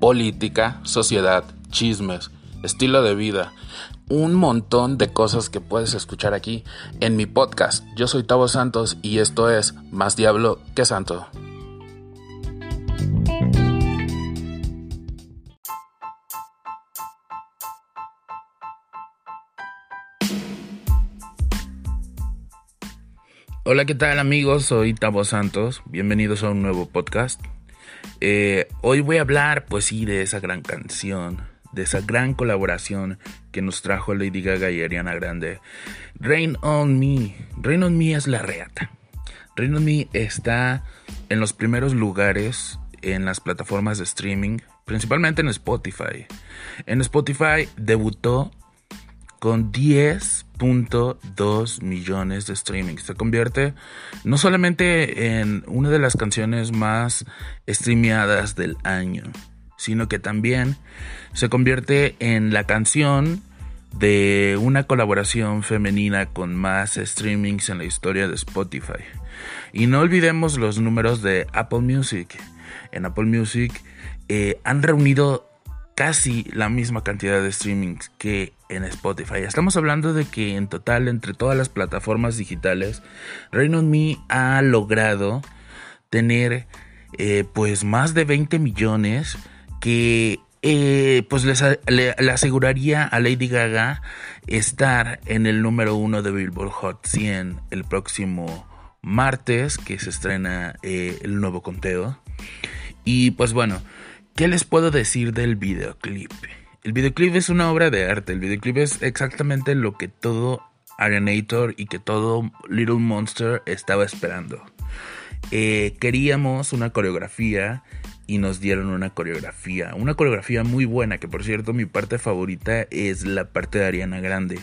política, sociedad, chismes, estilo de vida, un montón de cosas que puedes escuchar aquí en mi podcast. Yo soy Tavo Santos y esto es Más Diablo que Santo. Hola, ¿qué tal amigos? Soy Tavo Santos. Bienvenidos a un nuevo podcast. Eh, hoy voy a hablar, pues sí, de esa gran canción, de esa gran colaboración que nos trajo Lady Gaga y Ariana Grande. Rain on Me. Rain on Me es la reata. Rain on Me está en los primeros lugares en las plataformas de streaming, principalmente en Spotify. En Spotify debutó con 10.2 millones de streaming. Se convierte no solamente en una de las canciones más streameadas del año, sino que también se convierte en la canción de una colaboración femenina con más streamings en la historia de Spotify. Y no olvidemos los números de Apple Music. En Apple Music eh, han reunido casi la misma cantidad de streamings que en Spotify. Estamos hablando de que en total entre todas las plataformas digitales, Rain on Me ha logrado tener eh, pues más de 20 millones que eh, pues le, aseguraría a Lady Gaga estar en el número uno de Billboard Hot 100 el próximo martes que se estrena eh, el nuevo conteo. Y pues bueno, ¿Qué les puedo decir del videoclip? El videoclip es una obra de arte. El videoclip es exactamente lo que todo Arianator y que todo Little Monster estaba esperando. Eh, queríamos una coreografía y nos dieron una coreografía. Una coreografía muy buena, que por cierto mi parte favorita es la parte de Ariana Grande.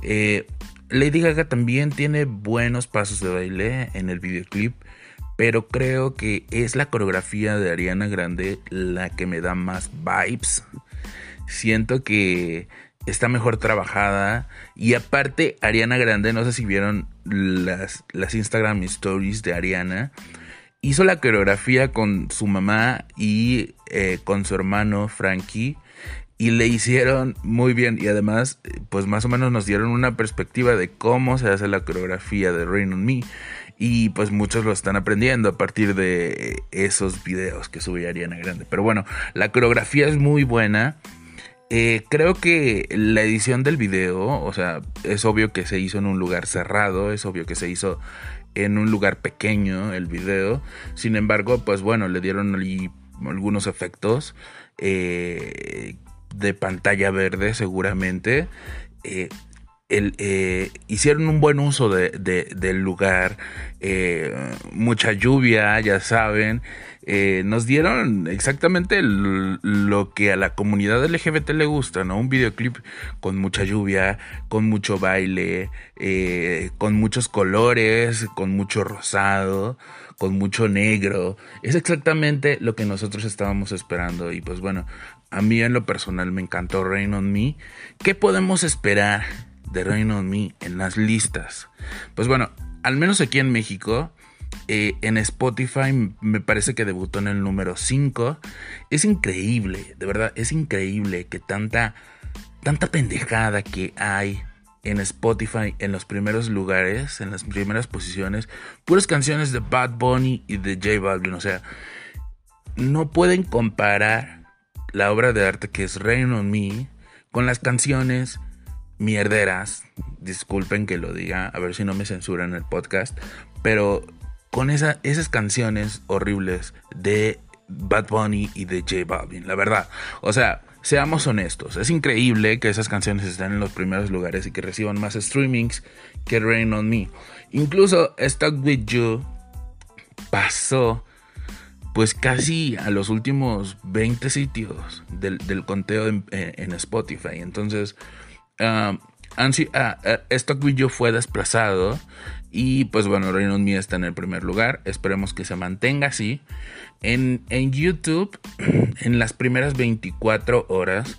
Eh, Lady Gaga también tiene buenos pasos de baile en el videoclip pero creo que es la coreografía de Ariana Grande la que me da más vibes. Siento que está mejor trabajada y aparte Ariana Grande, no sé si vieron las, las Instagram stories de Ariana, hizo la coreografía con su mamá y eh, con su hermano Frankie y le hicieron muy bien y además pues más o menos nos dieron una perspectiva de cómo se hace la coreografía de Rain on Me y pues muchos lo están aprendiendo a partir de esos videos que sube Ariana Grande. Pero bueno, la coreografía es muy buena. Eh, creo que la edición del video, o sea, es obvio que se hizo en un lugar cerrado, es obvio que se hizo en un lugar pequeño el video. Sin embargo, pues bueno, le dieron algunos efectos eh, de pantalla verde seguramente. Eh, eh, hicieron un buen uso del lugar, eh, mucha lluvia, ya saben, eh, nos dieron exactamente lo que a la comunidad LGBT le gusta, ¿no? Un videoclip con mucha lluvia, con mucho baile, con muchos colores, con mucho rosado, con mucho negro. Es exactamente lo que nosotros estábamos esperando y pues bueno, a mí en lo personal me encantó Rain on Me. ¿Qué podemos esperar? De Rain on Me en las listas. Pues bueno, al menos aquí en México, eh, en Spotify me parece que debutó en el número 5. Es increíble, de verdad, es increíble que tanta, tanta pendejada que hay en Spotify en los primeros lugares, en las primeras posiciones, puras canciones de Bad Bunny y de J Balvin. O sea, no pueden comparar la obra de arte que es Rain on Me con las canciones mierderas, disculpen que lo diga, a ver si no me censuran el podcast, pero con esa, esas canciones horribles de Bad Bunny y de J Balvin, la verdad. O sea, seamos honestos, es increíble que esas canciones estén en los primeros lugares y que reciban más streamings que Rain on Me. Incluso Stuck With You pasó pues casi a los últimos 20 sitios del, conteo en, en Spotify. Entonces, uh, Stock Video fue desplazado y pues bueno, Reino Unido está en el primer lugar. Esperemos que se mantenga así. En, YouTube, en las primeras 24 horas,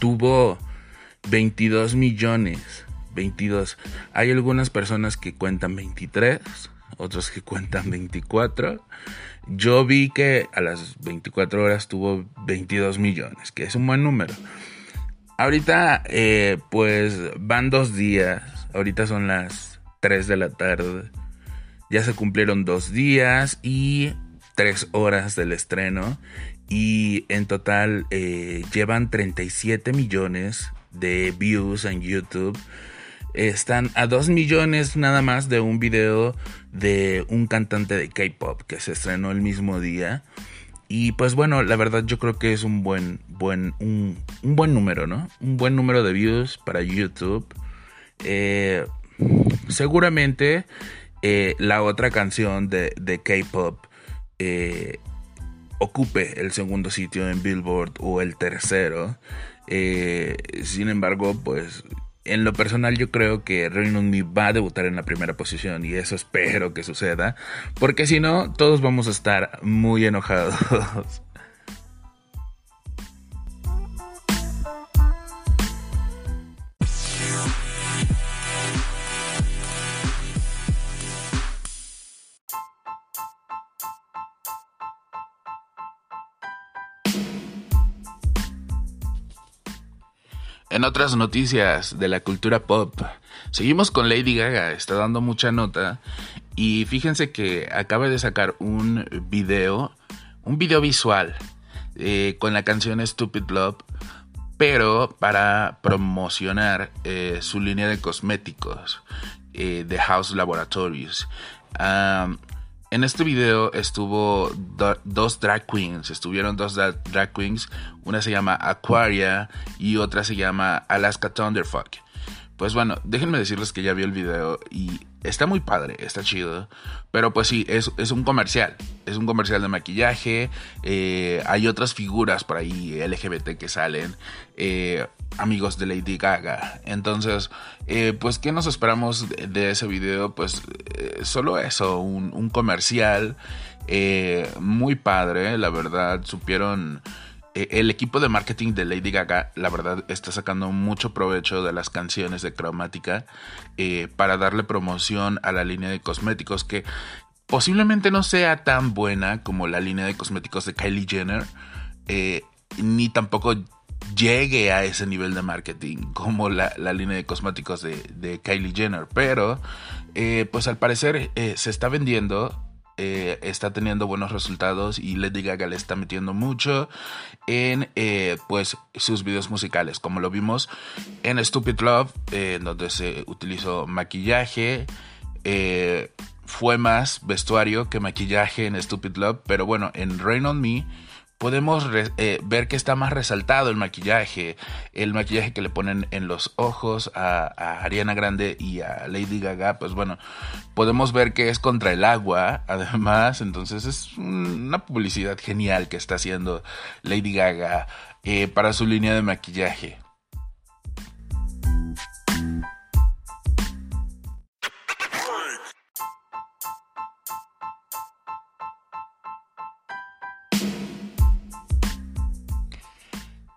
tuvo 22 millones. 22. Hay algunas personas que cuentan 23. otros que cuentan 24. Yo vi que a las 24 horas tuvo 22 millones, que es un buen número. Ahorita, eh, pues van dos días. Ahorita son las 3 de la tarde. Ya se cumplieron dos días y tres horas del estreno. Y en total eh, llevan 37 millones de views en YouTube. Están a 2 millones nada más de un video de un cantante de K-pop que se estrenó el mismo día. Y pues bueno, la verdad yo creo que es un buen, buen, un, buen número, ¿no? Un buen número de views para YouTube. Eh, seguramente eh, la otra canción de, de K-pop eh, ocupe el segundo sitio en Billboard o el tercero. sin embargo, pues en lo personal yo creo que Reino Unido va a debutar en la primera posición y eso espero que suceda, porque si no, todos vamos a estar muy enojados. En otras noticias de la cultura pop, seguimos con Lady Gaga, está dando mucha nota y fíjense que acaba de sacar un video, un video visual eh, con la canción Stupid Love, pero para promocionar eh, su línea de cosméticos eh, de House Laboratories. En este video estuvo dos drag queens, estuvieron dos drag queens, una se llama Aquaria y otra se llama Alaska Thunderfuck. Pues bueno, déjenme decirles que ya vi el video y está muy padre, está chido. Pero pues sí, es, un comercial. Es un comercial de maquillaje. Eh, hay otras figuras por ahí LGBT que salen. Eh, amigos de Lady Gaga. Entonces, eh, pues, ¿qué nos esperamos de, ese video? Pues solo eso, un, un comercial muy padre, la verdad. Supieron eh, el equipo de marketing de Lady Gaga, la verdad, está sacando mucho provecho de las canciones de Cromática eh, para darle promoción a la línea de cosméticos que posiblemente no sea tan buena como la línea de cosméticos de Kylie Jenner, eh, ni tampoco llegue a ese nivel de marketing como la, línea de cosméticos de, Kylie Jenner, pero pues al parecer se está vendiendo eh, está teniendo buenos resultados y Lady Gaga le está metiendo mucho en eh, pues sus videos musicales como lo vimos en Stupid Love en donde se utilizó maquillaje fue más vestuario que maquillaje en Stupid Love pero bueno en Rain on Me podemos eh, ver que está más resaltado el maquillaje, el maquillaje que le ponen en los ojos a, Ariana Grande y a Lady Gaga, pues bueno, podemos ver que es contra el agua, además, entonces es una publicidad genial que está haciendo Lady Gaga eh, para su línea de maquillaje.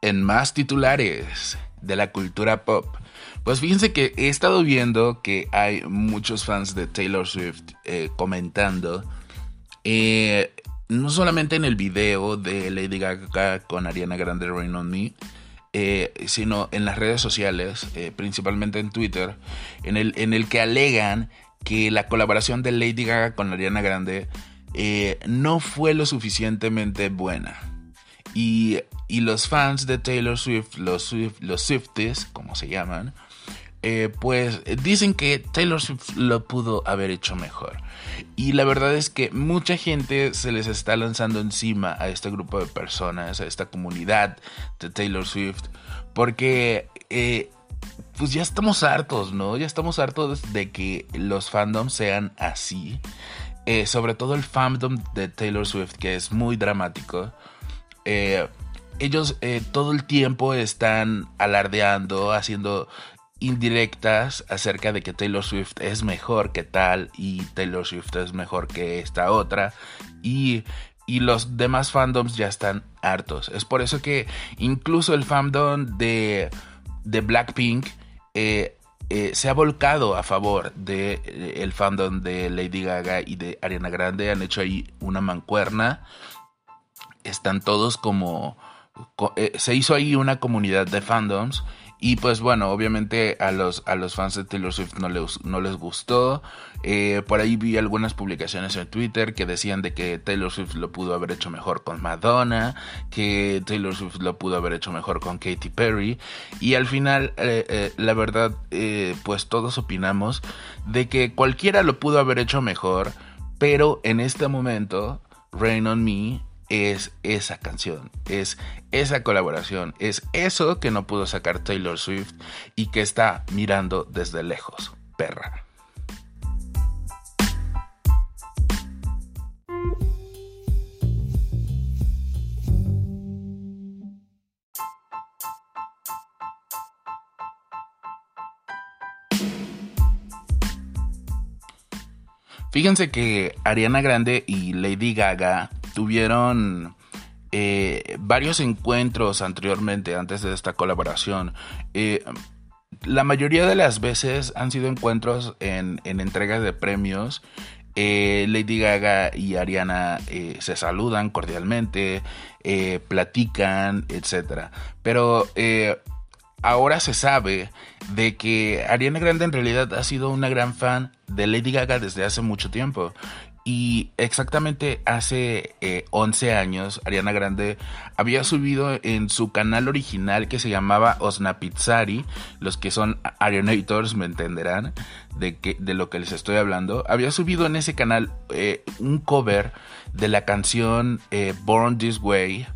En más titulares de la cultura pop. Pues fíjense que he estado viendo que hay muchos fans de Taylor Swift eh, comentando, eh, no solamente en el video de Lady Gaga con Ariana Grande Rain on Me, eh, sino en las redes sociales, principalmente en Twitter, en el, en el que alegan que la colaboración de Lady Gaga con Ariana Grande no fue lo suficientemente buena. Y y los fans de Taylor Swift, los, los Swifties, como se llaman, eh, pues dicen que Taylor Swift lo pudo haber hecho mejor. Y la verdad es que mucha gente se les está lanzando encima a este grupo de personas, a esta comunidad de Taylor Swift, porque eh, pues ya estamos hartos, ¿no? Ya estamos hartos de que los fandoms sean así. Eh, sobre todo el fandom de Taylor Swift, que es muy dramático. Eh, ellos eh, todo el tiempo están alardeando, haciendo indirectas acerca de que Taylor Swift es mejor que tal y Taylor Swift es mejor que esta otra y, los demás fandoms ya están hartos. Es por eso que incluso el fandom de, de Blackpink eh, eh, se ha volcado a favor del de, el fandom de Lady Gaga y de Ariana Grande. Han hecho ahí una mancuerna. Están todos como... se hizo ahí una comunidad de fandoms y pues bueno, obviamente a los, a los fans de Taylor Swift no les, no les gustó. Eh, por ahí vi algunas publicaciones en Twitter que decían de que Taylor Swift lo pudo haber hecho mejor con Madonna, que Taylor Swift lo pudo haber hecho mejor con Katy Perry. Y al final, eh, eh, la verdad, pues todos opinamos de que cualquiera lo pudo haber hecho mejor, pero en este momento, Rain on Me es esa canción, es esa colaboración, es eso que no pudo sacar Taylor Swift y que está mirando desde lejos, perra. Fíjense que Ariana Grande y Lady Gaga tuvieron eh, varios encuentros anteriormente, antes de esta colaboración. Eh, la mayoría de las veces han sido encuentros en, en entregas de premios. Eh, Lady Gaga y Ariana se saludan cordialmente, platican, etc. Pero ahora se sabe de que Ariana Grande en realidad ha sido una gran fan de Lady Gaga desde hace mucho tiempo y exactamente hace 11 eh, años, Ariana Grande había subido en su canal original que se llamaba Osna Pizzari. Los que son Arianators me entenderán de, que, de lo que les estoy hablando. Había subido en ese canal eh, un cover de la canción eh, Born This Way,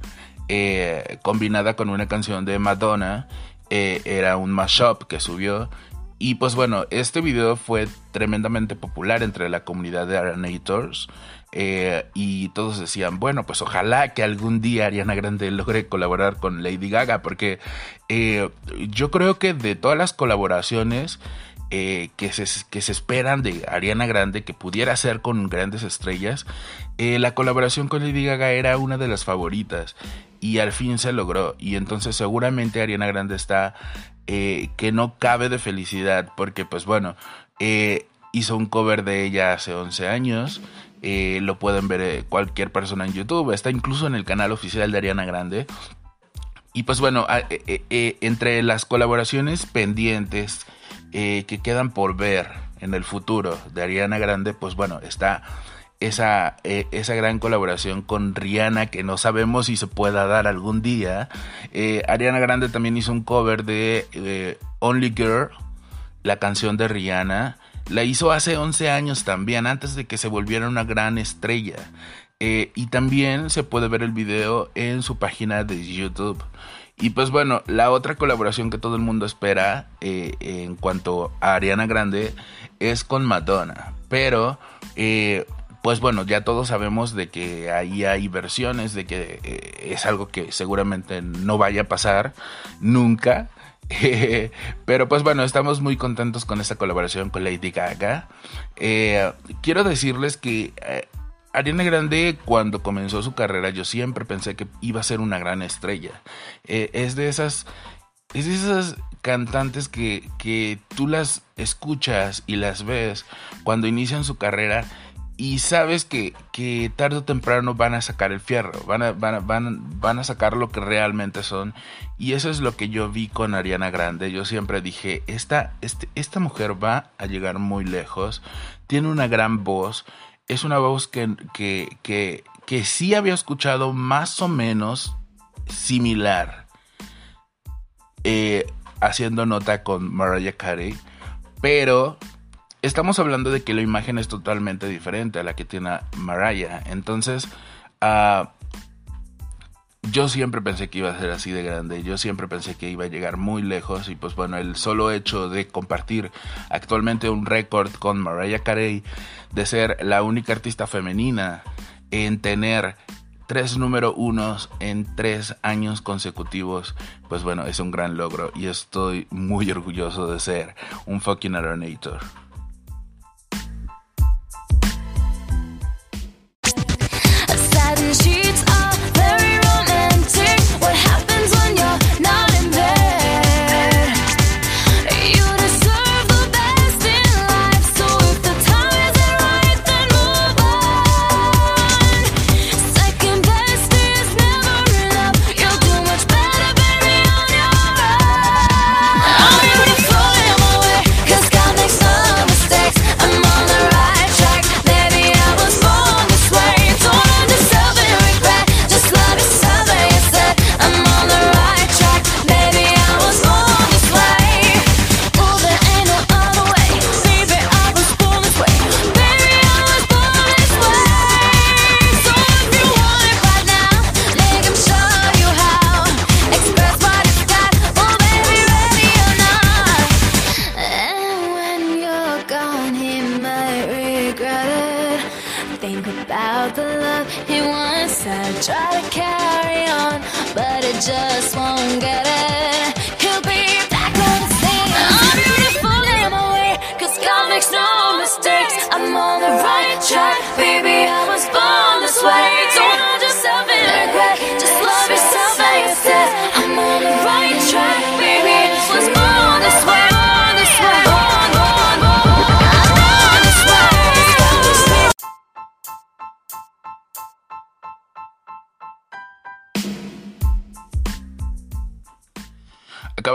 combinada con una canción de Madonna. era un mashup que subió y pues bueno, este video fue tremendamente popular entre la comunidad de Aranators. Eh, y todos decían, bueno, pues ojalá que algún día Ariana Grande logre colaborar con Lady Gaga, porque eh, yo creo que de todas las colaboraciones eh, que, se, que se esperan de Ariana Grande, que pudiera ser con grandes estrellas, la colaboración con Lady Gaga era una de las favoritas y al fin se logró. Y entonces seguramente Ariana Grande está eh, que no cabe de felicidad porque pues bueno, eh, hizo un cover de ella hace 11 años. Eh, lo pueden ver cualquier persona en YouTube. Está incluso en el canal oficial de Ariana Grande. Y pues bueno, entre las colaboraciones pendientes que quedan por ver en el futuro de Ariana Grande, pues bueno, está esa, eh, esa gran colaboración con Rihanna que no sabemos si se pueda dar algún día. Eh, Ariana Grande también hizo un cover de eh, Only Girl, la canción de Rihanna. La hizo hace 11 años también, antes de que se volviera una gran estrella. y también se puede ver el video en su página de YouTube. Y pues bueno, la otra colaboración que todo el mundo espera en cuanto a Ariana Grande es con Madonna. Pero pues bueno, ya todos sabemos de que ahí hay versiones, de que eh, es algo que seguramente no vaya a pasar nunca. pero pues bueno, estamos muy contentos con esta colaboración con Lady Gaga. Eh, quiero decirles que eh, Ariana Grande cuando comenzó su carrera yo siempre pensé que iba a ser una gran estrella. es de esas... Es de esas cantantes que, que tú las escuchas y las ves cuando inician su carrera y sabes que, que, tarde o temprano van a sacar el fierro, van a, van, van, van a sacar lo que realmente son. Y eso es lo que yo vi con Ariana Grande. Yo siempre dije, esta, este, esta mujer va a llegar muy lejos, tiene una gran voz, es una voz que, que, que, que sí había escuchado más o menos similar, eh, haciendo nota con Mariah Carey, pero estamos hablando de que la imagen es totalmente diferente a la que tiene Mariah. Entonces, uh, yo siempre pensé que iba a ser así de grande, yo siempre pensé que iba a llegar muy lejos y pues bueno, el solo hecho de compartir actualmente un récord con Mariah Carey de ser la única artista femenina en tener tres número unos en tres años consecutivos, pues bueno, es un gran logro y estoy muy orgulloso de ser un fucking Aronator. she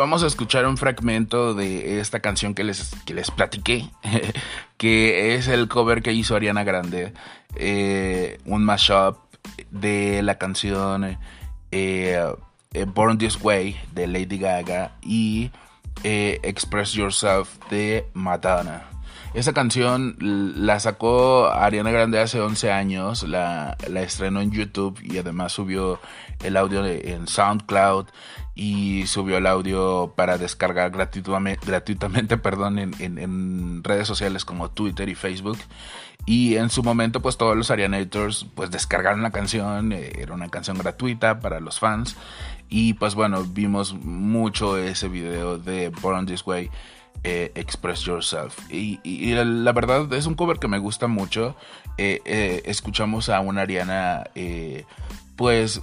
Acabamos de escuchar un fragmento de esta canción que les, que les platiqué, que es el cover que hizo Ariana Grande, eh, un mashup de la canción eh, eh, Born This Way de Lady Gaga y Express Yourself de Madonna. Esa canción la sacó Ariana Grande hace 11 años, la, la estrenó en YouTube y además subió el audio en SoundCloud y subió el audio para descargar gratuitamente, gratuitamente perdón, en, en- en redes sociales como Twitter y Facebook. Y en su momento, pues todos los Arianators pues descargaron la canción, eh, era una canción gratuita para los fans. Y pues bueno, vimos mucho ese video de Born This Way, eh, Express Yourself. Y, la verdad es un cover que me gusta mucho. Eh, eh, escuchamos a una Ariana, pues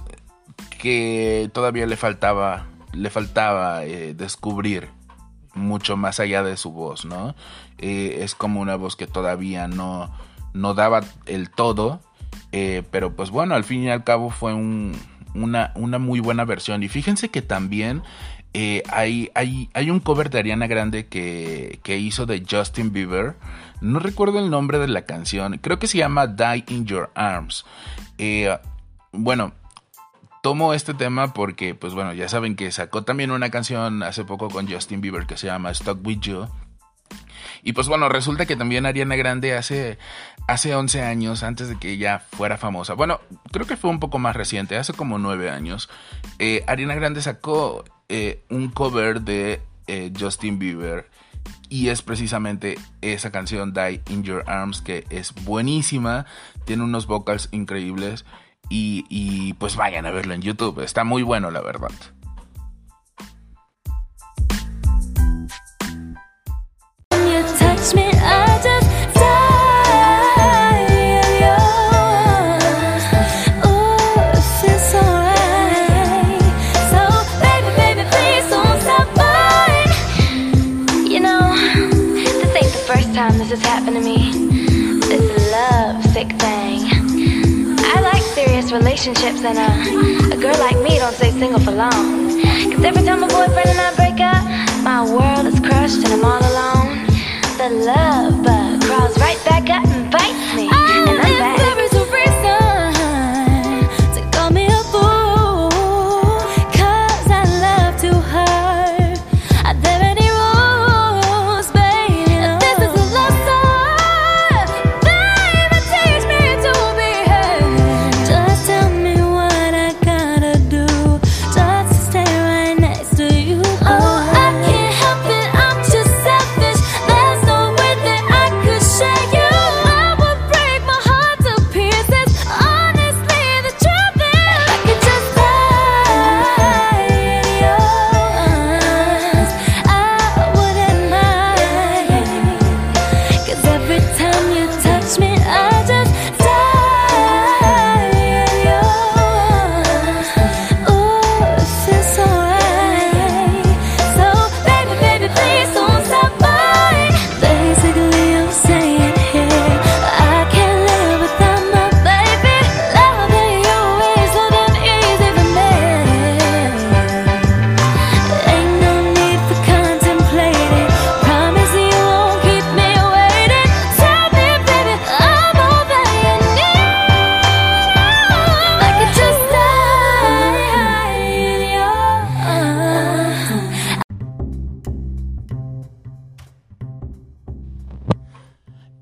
que todavía le faltaba, le faltaba descubrir mucho más allá de su voz, ¿no? Es como una voz que todavía no, no daba el todo, pero pues bueno, al fin y al cabo fue un- una, una muy buena versión. Y fíjense que también eh, hay, un cover de Ariana Grande que, que hizo de Justin Bieber. No recuerdo el nombre de la canción, creo que se llama Die in Your Arms. Eh, bueno, tomo este tema porque, pues bueno, ya saben que sacó también una canción hace poco con Justin Bieber que se llama Stuck With You. Y pues bueno, resulta que también Ariana Grande hace, hace 11 años, antes de que ella fuera famosa, bueno, creo que fue un poco más reciente, hace como 9 años, eh, Ariana Grande sacó eh, un cover de eh, Justin Bieber. Y es precisamente esa canción Die in Your Arms que es buenísima, tiene unos vocals increíbles. Y, y pues vayan a verlo en YouTube, está muy bueno la verdad. Relationships, and a, a girl like me don't stay single for long. Cause every time my boyfriend and I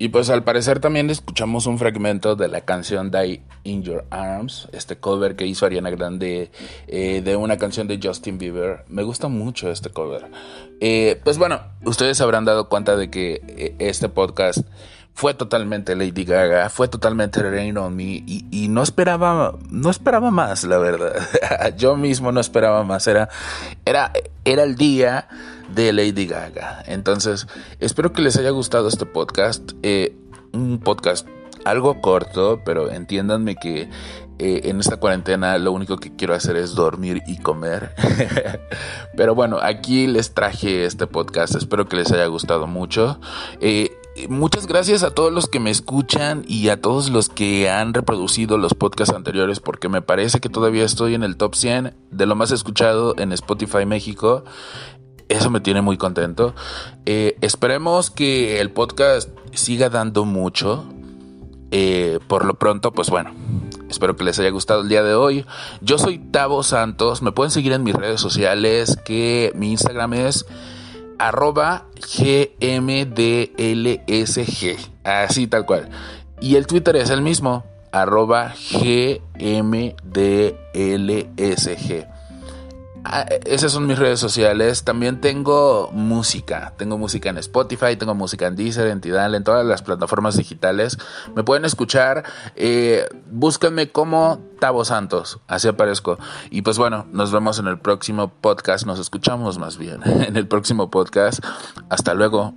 Y pues al parecer también escuchamos un fragmento de la canción Die in Your Arms, este cover que hizo Ariana Grande eh, de una canción de Justin Bieber. Me gusta mucho este cover. Eh, pues bueno, ustedes habrán dado cuenta de que eh, este podcast fue totalmente Lady Gaga, fue totalmente Rain on Me y, no esperaba, no esperaba más, la verdad. Yo mismo no esperaba más, era, era, era el día de Lady Gaga. Entonces, espero que les haya gustado este podcast, eh, un podcast algo corto, pero entiéndanme que eh, en esta cuarentena lo único que quiero hacer es dormir y comer. pero bueno, aquí les traje este podcast, espero que les haya gustado mucho. Eh, muchas gracias a todos los que me escuchan y a todos los que han reproducido los podcasts anteriores porque me parece que todavía estoy en el top 100 de lo más escuchado en Spotify México. Eso me tiene muy contento. Eh, esperemos que el podcast siga dando mucho. Eh, por lo pronto, pues bueno, espero que les haya gustado el día de hoy. Yo soy Tavo Santos. Me pueden seguir en mis redes sociales, que mi Instagram es arroba gmdlsg, así tal cual. Y el Twitter es el mismo, arroba gmdlsg. Ah, esas son mis redes sociales. También tengo música. Tengo música en Spotify, tengo música en Deezer, en Tidal, en todas las plataformas digitales. Me pueden escuchar. Eh, como Tavo Santos. Así aparezco. Y pues bueno, nos vemos en el próximo podcast. Nos escuchamos más bien en el próximo podcast. Hasta luego.